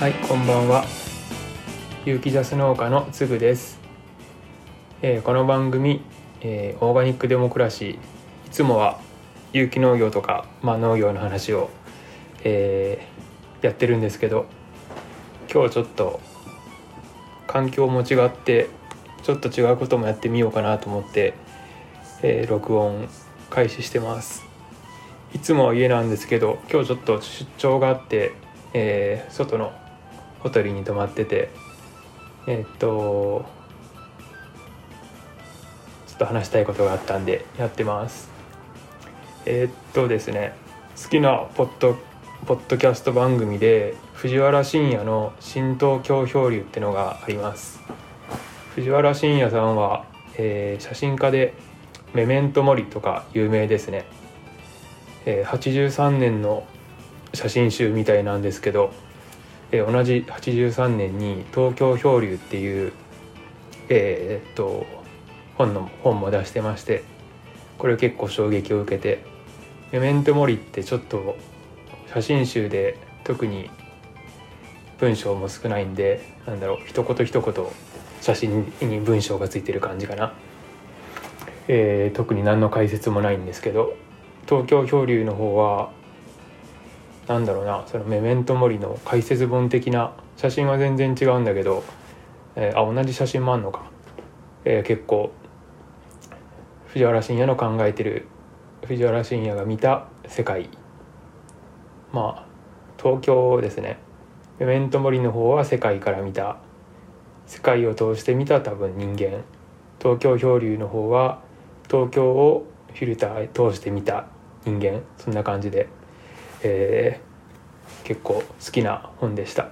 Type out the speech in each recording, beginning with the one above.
はい、こんばんは。有機ジャス農家のつぐです。えーこの番組、えーオーガニックデモクラシーいつもは有機農業とか、まあ、農業の話を、えーやってるんですけど今日ちょっと環境も違ってちょっと違うこともやってみようかなと思って、えー録音開始してます。いつもは家なんですけど今日ちょっと出張があって、えー外のホテルに泊まっててえっとちょっと話したいことがあったんでやってます。えっとですね好きなポッドポッドキャスト番組で藤原信也の「新東京漂流」ってのがあります。藤原信也さんは、えー写真家で「メメントモリ」とか有名ですね、え83年の写真集みたいなんですけど、えー同じ83年に「東京漂流」っていう、えーっと本の本も出してましてこれ結構衝撃を受けて「メメントモリ」ってちょっと写真集で特に文章も少ないんでなんだろう一言一言写真に文章がついてる感じかな、えー特に何の解説もないんですけど東京漂流の方はなんだろうなそのメメントモリの解説本的な写真は全然違うんだけど、えーあ同じ写真もあんのか、えー結構藤原信也の考えてる藤原信也が見た世界。まあ東京ですね。メメントモリの方は世界から見た。世界を通して見た多分人間。東京漂流の方は東京をフィルターへ通して見た人間。そんな感じで、えー結構好きな本でした。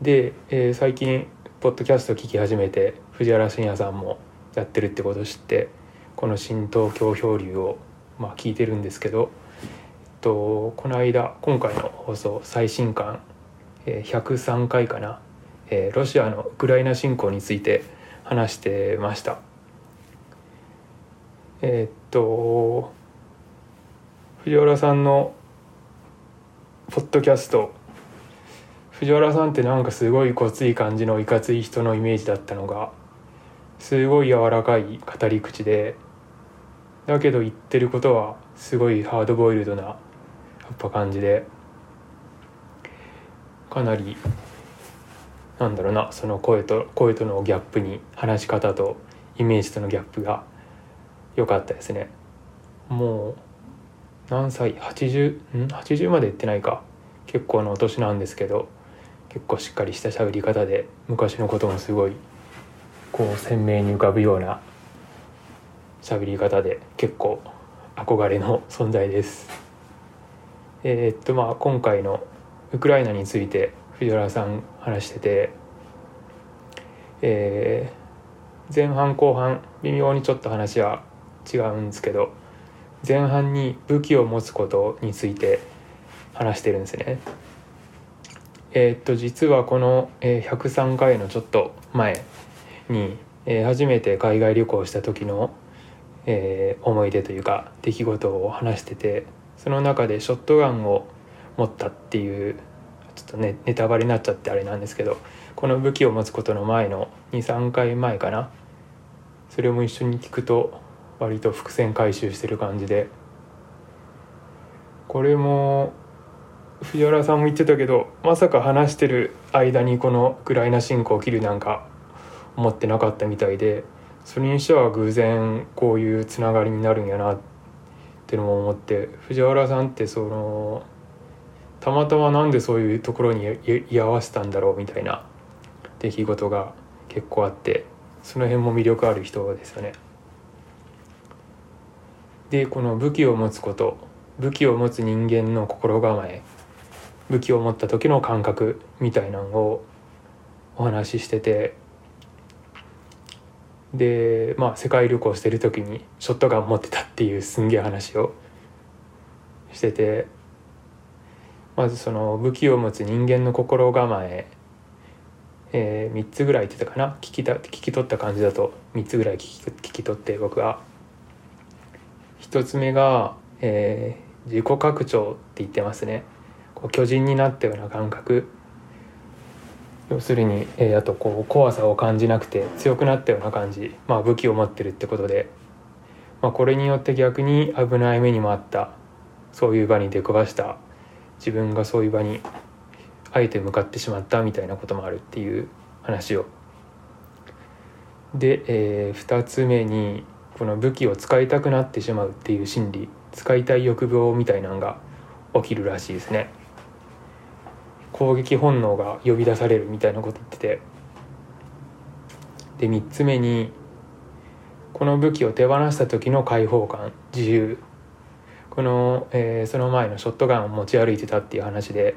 で、えー最近ポッドキャスト聞き始めて藤原信也さんもやってるってことを知ってこの「新東京漂流を」まあ、聞いてるんですけど、えっと、この間今回の放送最新刊、えー103回かな、えーロシアのウクライナ侵攻について話してました。えーっと藤原さんのポッドキャスト。藤原さんってなんかすごいごつい感じのいかつい人のイメージだったのがすごい柔らかい語り口でだけど言ってることはすごいハードボイルドなやっぱ感じでかなりなんだろうなその声と声とのギャップに話し方とイメージとのギャップが良かったですね。もう何歳？80ん？80までいってないか。結構なお年なんですけど結構しっかりした喋り方で昔のこともすごいこう鮮明に浮かぶような喋り方で結構憧れの存在です。えーっとまあ今回のウクライナについて藤原さん話しててえー前半後半微妙にちょっと話は違うんですけど前半に武器を持つことについて話してるんですね。えーっと実はこの、103回のちょっと前に、え初めて海外旅行した時の、え思い出というか出来事を話しててその中でショットガンを持ったっていうちょっとねネタバレになっちゃってあれなんですけどこの武器を持つことの前の23回前かなそれも一緒に聞くと割と伏線回収してる感じでこれも藤原さんも言ってたけどまさか話してる間にこのウクライナ侵攻を切るなんか思ってなかったみたいでそれにしては偶然こういうつながりになるんやなってのも思って藤原さんってそのたまたまなんでそういうところに居合わせたんだろうみたいな出来事が結構あってその辺も魅力ある人ですよね。でこの武器を持つこと武器を持つ人間の心構え武器を持った時の感覚みたいなのをお話ししててでまあ世界旅行してる時にショットガン持ってたっていうすんげえ話をしててまずその武器を持つ人間の心構ええー、3つぐらい言ってたかな？聞きた聞き取った感じだと3つぐらい聞き聞き取って僕は1つ目が、えー自己拡張って言ってますね。こう巨人になったような感覚。要するに、えー、あとこう怖さを感じなくて強くなったような感じ、まあ、武器を持ってるってことで、まあ、これによって逆に危ない目にもあった。そういう場に出くわした。自分がそういう場にあえて向かってしまった。みたいなこともあるっていう話を。で、えー、2つ目にこの武器を使いたくなってしまうっていう心理使いたい欲望みたいなのが起きるらしいですね。攻撃本能が呼び出されるみたいなこと言っててで3つ目にこの武器を手放した時の解放感自由この、えー、その前のショットガンを持ち歩いてたっていう話で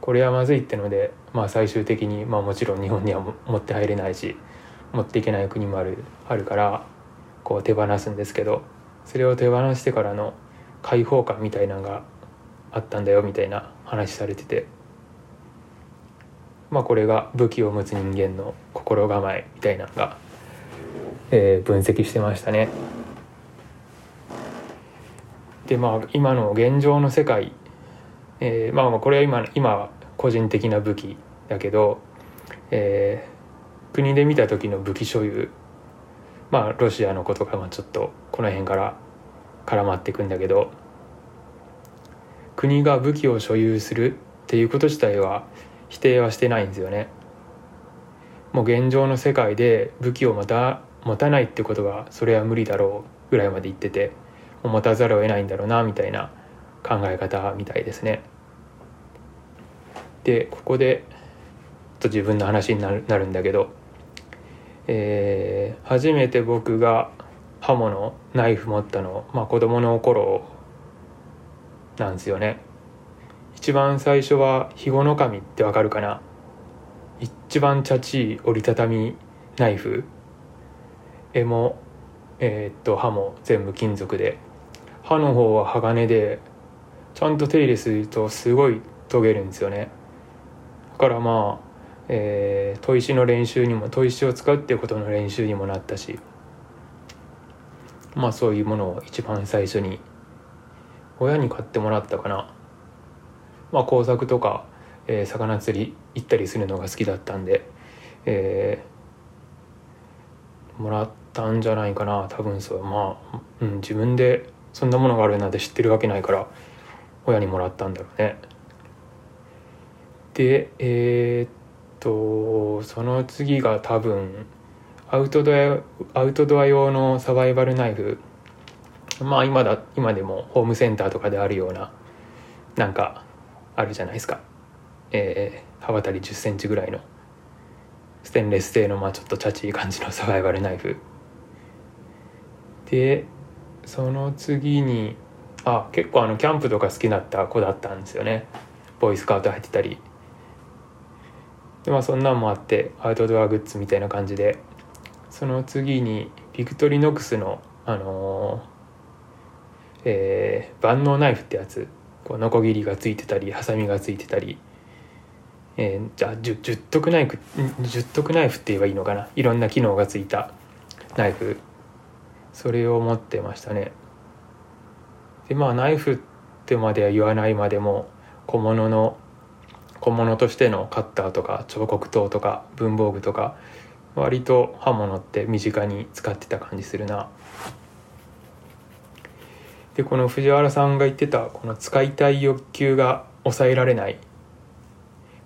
これはまずいってので、まあ、最終的に、まあ、もちろん日本には持って入れないし持っていけない国もあるあるからこう手放すんですけどそれを手放してからの解放感みたいなのがあったんだよみたいな話されてて。まあ、これが武器を持つ人間の心構えみたいなのが、えー、分析してましたね。でまあ今の現状の世界、えー、まあこれは今今個人的な武器だけど、えー、国で見た時の武器所有まあロシアのことがまあちょっとこの辺から絡まっていくんだけど国が武器を所有するっていうこと自体は否定はしてないんですよね。もう現状の世界で武器をまた持たないってことがそれは無理だろうぐらいまで言ってて持たざるを得ないんだろうなみたいな考え方みたいですね。でここでと自分の話になるんだけど、えー、初めて僕が刃物ナイフ持ったの、まあ、子供の頃なんですよね。一番最初は肥後の神ってわかるかな？一番チャチい折りたたみナイフ。柄もえー、っと刃も全部金属で。刃の方は鋼でちゃんと手入れするとすごい研げるんですよね。だからまあ、えー、砥石の練習にも砥石を使うっていうことの練習にもなったしまあそういうものを一番最初に親に買ってもらったかなまあ、工作とか、えー、魚釣り行ったりするのが好きだったんで、えー、もらったんじゃないかな多分そうまあ、うん、自分でそんなものがあるなんて知ってるわけないから親にもらったんだろうね。でえー、っとその次が多分アウトドアアウトドア用のサバイバルナイフ。まあ今だ今でもホームセンターとかであるようななんかあるじゃないですか、えー、刃渡り1 0センチぐらいのステンレス製のまあちょっとチャチい感じのサバイバルナイフ。でその次にあ結構あのキャンプとか好きだった子だったんですよね。ボーイスカウト入ってたり。でまあそんなんもあってアウトドアグッズみたいな感じでその次にビクトリノックスのあのー、えー、万能ナイフってやつこうノコギリがついてたりハサミがついてたり、えー、じゃあ十徳ナイフ十徳ナイフって言えばいいのかな？いろんな機能がついたナイフ。それを持ってましたね。でまあナイフってまでは言わないまでも小物の小物としてのカッターとか彫刻刀とか文房具とか割と刃物って身近に使ってた感じするな。でこの藤原さんが言ってたこの使いたい欲求が抑えられない。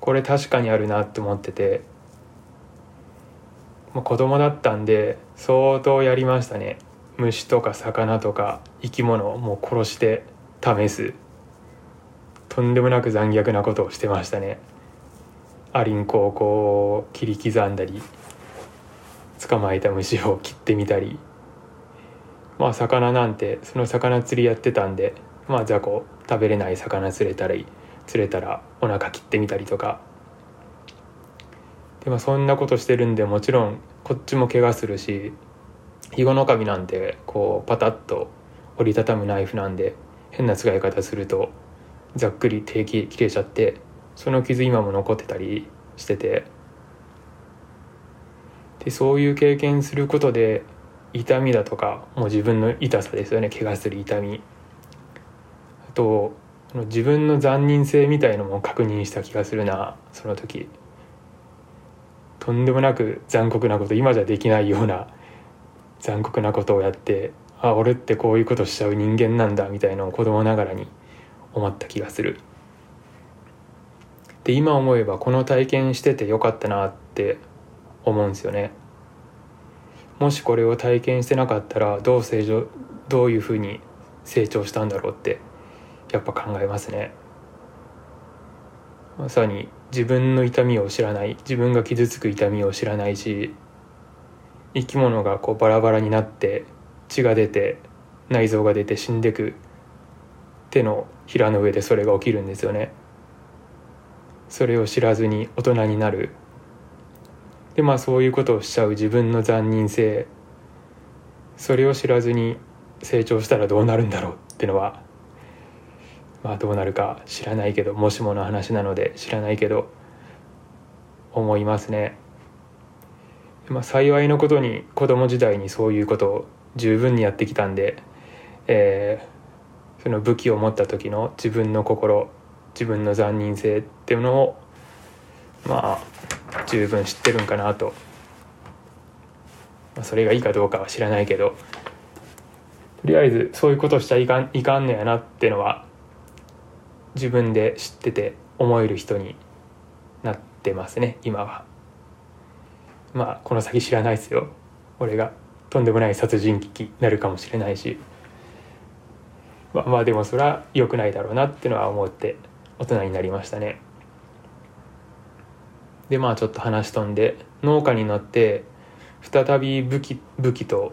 これ確かにあるなって思ってて、まあ、子供だったんで相当やりましたね。虫とか魚とか生き物をもう殺して試す。とんでもなく残虐なことをしてましたね。アリンコをこう切り刻んだり捕まえた虫を切ってみたり。まあ魚なんてその魚釣りやってたんでまあ雑魚食べれない魚釣れたり釣れたらお腹切ってみたりとか。でもそんなことしてるんでもちろんこっちも怪我するし肥後の神なんてこうパタッと折りたたむナイフなんで変な使い方するとざっくり手切れちゃってその傷今も残ってたりしてて。でそういう経験することで痛みだとかもう自分の痛さですよね。怪我する痛み。あと自分の残忍性みたいのも確認した気がするな。その時。とんでもなく残酷なこと今じゃできないような残酷なことをやってあ俺ってこういうことしちゃう人間なんだみたいのを子供ながらに思った気がする。で今思えばこの体験しててよかったなって思うんですよね。もしこれを体験してなかったらどう成長どういうふうに成長したんだろうってやっぱ考えますね。まさに自分の痛みを知らない自分が傷つく痛みを知らないし生き物がこうバラバラになって血が出て内臓が出て死んでく手のひらの上でそれが起きるんですよね。それを知らずに大人になるでまあそういうことをしちゃう自分の残忍性それを知らずに成長したらどうなるんだろうってのはまあどうなるか知らないけどもしもの話なので知らないけど思いますね。まあ、幸いのことに子供時代にそういうことを十分にやってきたんで、えー、その武器を持った時の自分の心自分の残忍性っていうのをまあ十分知ってるんかなと、まあ、それがいいかどうかは知らないけど。とりあえずそういうことしちゃいかんいかんのやなってのは自分で知ってて思える人になってますね今は。まあこの先知らないですよ。俺がとんでもない殺人鬼になるかもしれないし。まあまあでもそれは良くないだろうなっていうのは思って大人になりましたね。でまあちょっと話飛んで農家になって再び武器武器と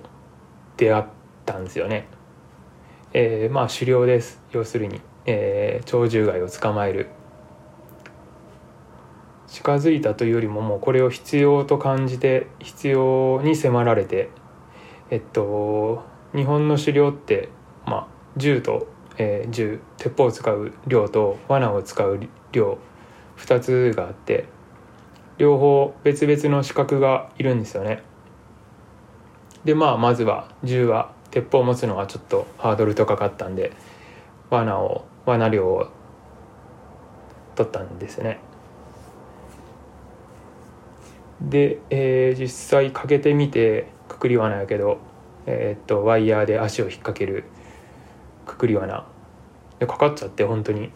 出会ったんですよね。えー、まあ狩猟です。要するにえー、鳥獣害を捕まえる。近づいたというよりももうこれを必要と感じて必要に迫られてえっと日本の狩猟ってまあ銃と、えー、銃鉄砲を使う量と罠を使う量2つがあって両方別々の資格がいるんですよね。でまあまずは銃は鉄砲を持つのはちょっとハードルとかかったんで罠を罠漁を取ったんですね。で、えー、実際かけてみてくくり罠やけど、えー、っとワイヤーで足を引っ掛けるくくり罠でかかっちゃって本当に。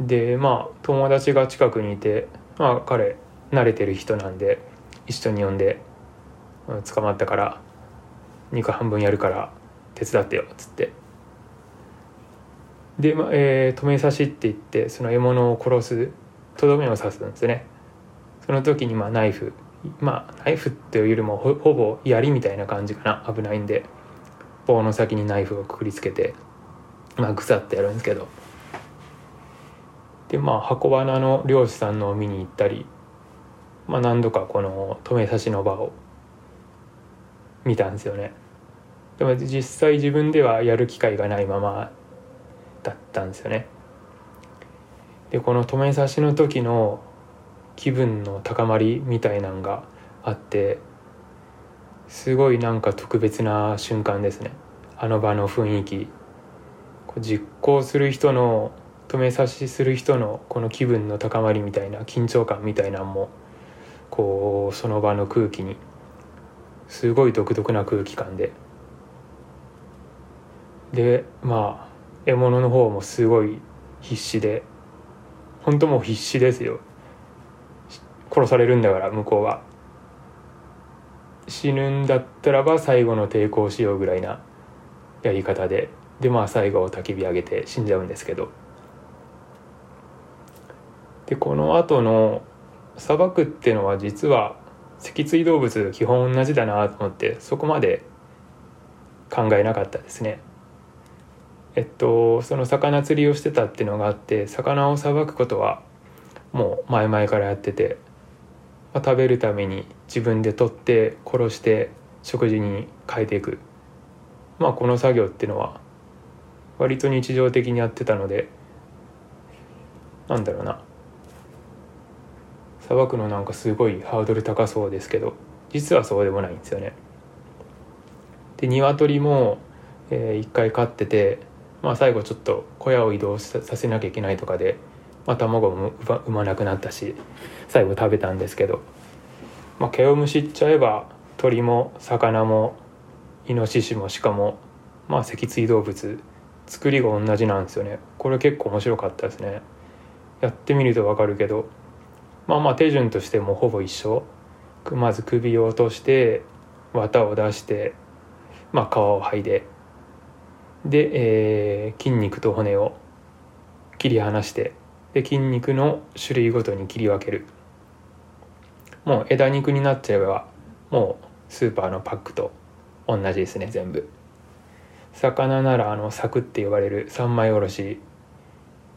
でまあ友達が近くにいて、まあ、彼慣れてる人なんで一緒に呼んで捕まったから肉半分やるから手伝ってよっつって。で、まあえー、止め刺しって言ってその獲物を殺すとどめを刺すんですね。その時にまあナイフまあナイフっていうよりもほぼ槍みたいな感じかな危ないんで。棒の先にナイフをくくりつけてまあグサッとやるんですけどでまあ箱罠の漁師さんのを見に行ったりまあ何度かこの止め刺しの場を見たんですよねでも実際自分ではやる機会がないままだったんですよね。でこの止め刺しの時の気分の高まりみたいなんがあってすごいなんか特別な瞬間ですね。あの場の雰囲気。実行する人の止め刺しする人のこの気分の高まりみたいな緊張感みたいなんもこうその場の空気にすごい独特な空気感で。でまあ獲物の方もすごい必死で本当もう必死ですよ。殺されるんだから向こうは。死ぬんだったらば最後の抵抗しようぐらいなやり方で。でまあ最後を焚き火上げて死んじゃうんですけど。でこの後の砂漠ってのは実は脊椎動物基本同じだなと思ってそこまで考えなかったですね。えっと、その魚釣りをしてたっていうのがあって魚をさばくことはもう前々からやってて、まあ、食べるために自分で取って殺して食事に変えていくまあこの作業っていうのは割と日常的にやってたのでなんだろうなさばくのなんかすごいハードル高そうですけど実はそうでもないんですよね。で鶏も、えー、1回飼っててまあ、最後ちょっと小屋を移動させなきゃいけないとかで、まあ、卵も産まなくなったし最後食べたんですけど。まあ、毛をむしっちゃえば鳥も魚もイノシシも鹿もまあ脊椎動物作りが同じなんですよね。これ結構面白かったですね。やってみると分かるけど。まあまあ手順としてもほぼ一緒。まず首を落として綿を出してまあ皮を剥いで。で、えー、筋肉と骨を切り離して。で筋肉の種類ごとに切り分ける。もう枝肉になっちゃえばもうスーパーのパックと同じですね全部。魚ならあの柵って呼ばれる三枚おろし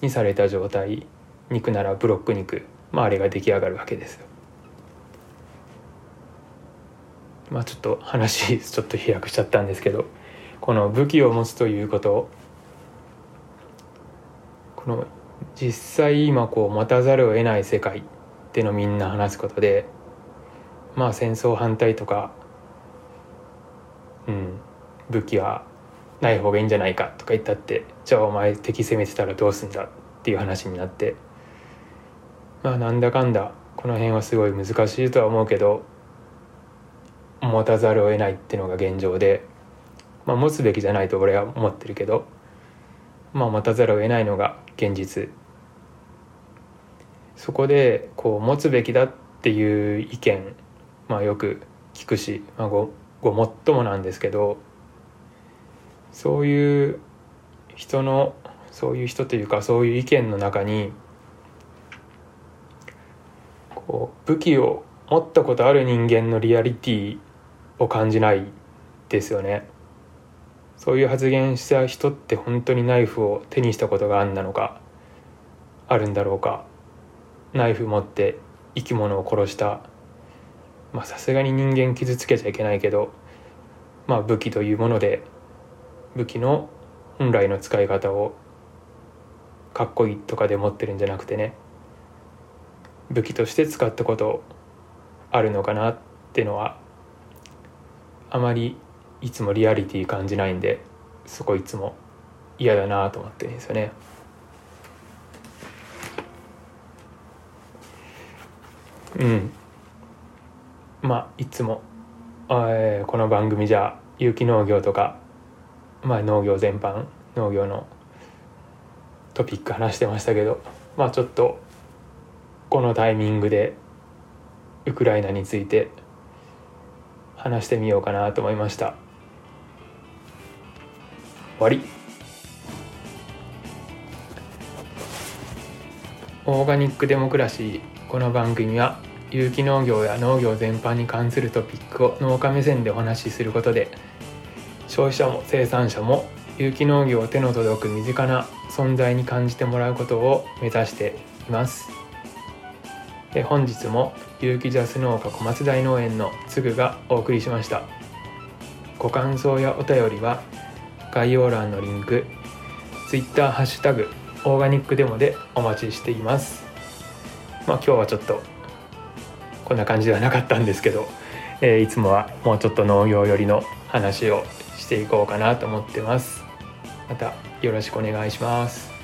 にされた状態。肉ならブロック肉。まああれが出来上がるわけですよ。まあちょっと話 ちょっと飛躍しちゃったんですけど。この武器を持つということ。この実際今こう持たざるを得ない世界っていうのみんな話すことでまあ戦争反対とかうん武器はない方がいいんじゃないかとか言ったってじゃあお前敵攻めてたらどうすんだっていう話になってまあなんだかんだこの辺はすごい難しいとは思うけど持たざるを得ないっていうのが現状で、まあ、持つべきじゃないと俺は思ってるけど、まあ、持たざるを得ないのが現実。そこでこう持つべきだっていう意見、まあ、よく聞くし、まあ、ごごもっともなんですけどそういう人のそういう人というかそういう意見の中にこう武器を持ったことある人間のリアリティを感じないですよね。そういう発言した人って本当にナイフを手にしたことがあんなのかあるんだろうか。ナイフ持って生き物を殺したまあさすがに人間傷つけちゃいけないけどまあ武器というもので武器の本来の使い方をかっこいいとかで持ってるんじゃなくてね武器として使ったことあるのかなってのはあまりいつもリアリティ感じないんでそこいつも嫌だなと思ってるんですよね。うん。まあいつも、えー、この番組じゃ有機農業とか、まあ、農業全般農業のトピック話してましたけどまあちょっとこのタイミングでウクライナについて話してみようかなと思いました。終わり。オーガニックデモクラシーこの番組は有機農業や農業全般に関するトピックを農家目線でお話しすることで消費者も生産者も有機農業を手の届く身近な存在に感じてもらうことを目指しています。本日も有機ジャス農家小松大農園のつぐがお送りしました。ご感想やお便りは概要欄のリンク Twitter ハッシュタグオーガニックデモでお待ちしています。まあ今日はちょっとこんな感じではなかったんですけど、えー、いつもはもうちょっと農業寄りの話をしていこうかなと思ってます。またよろしくお願いします。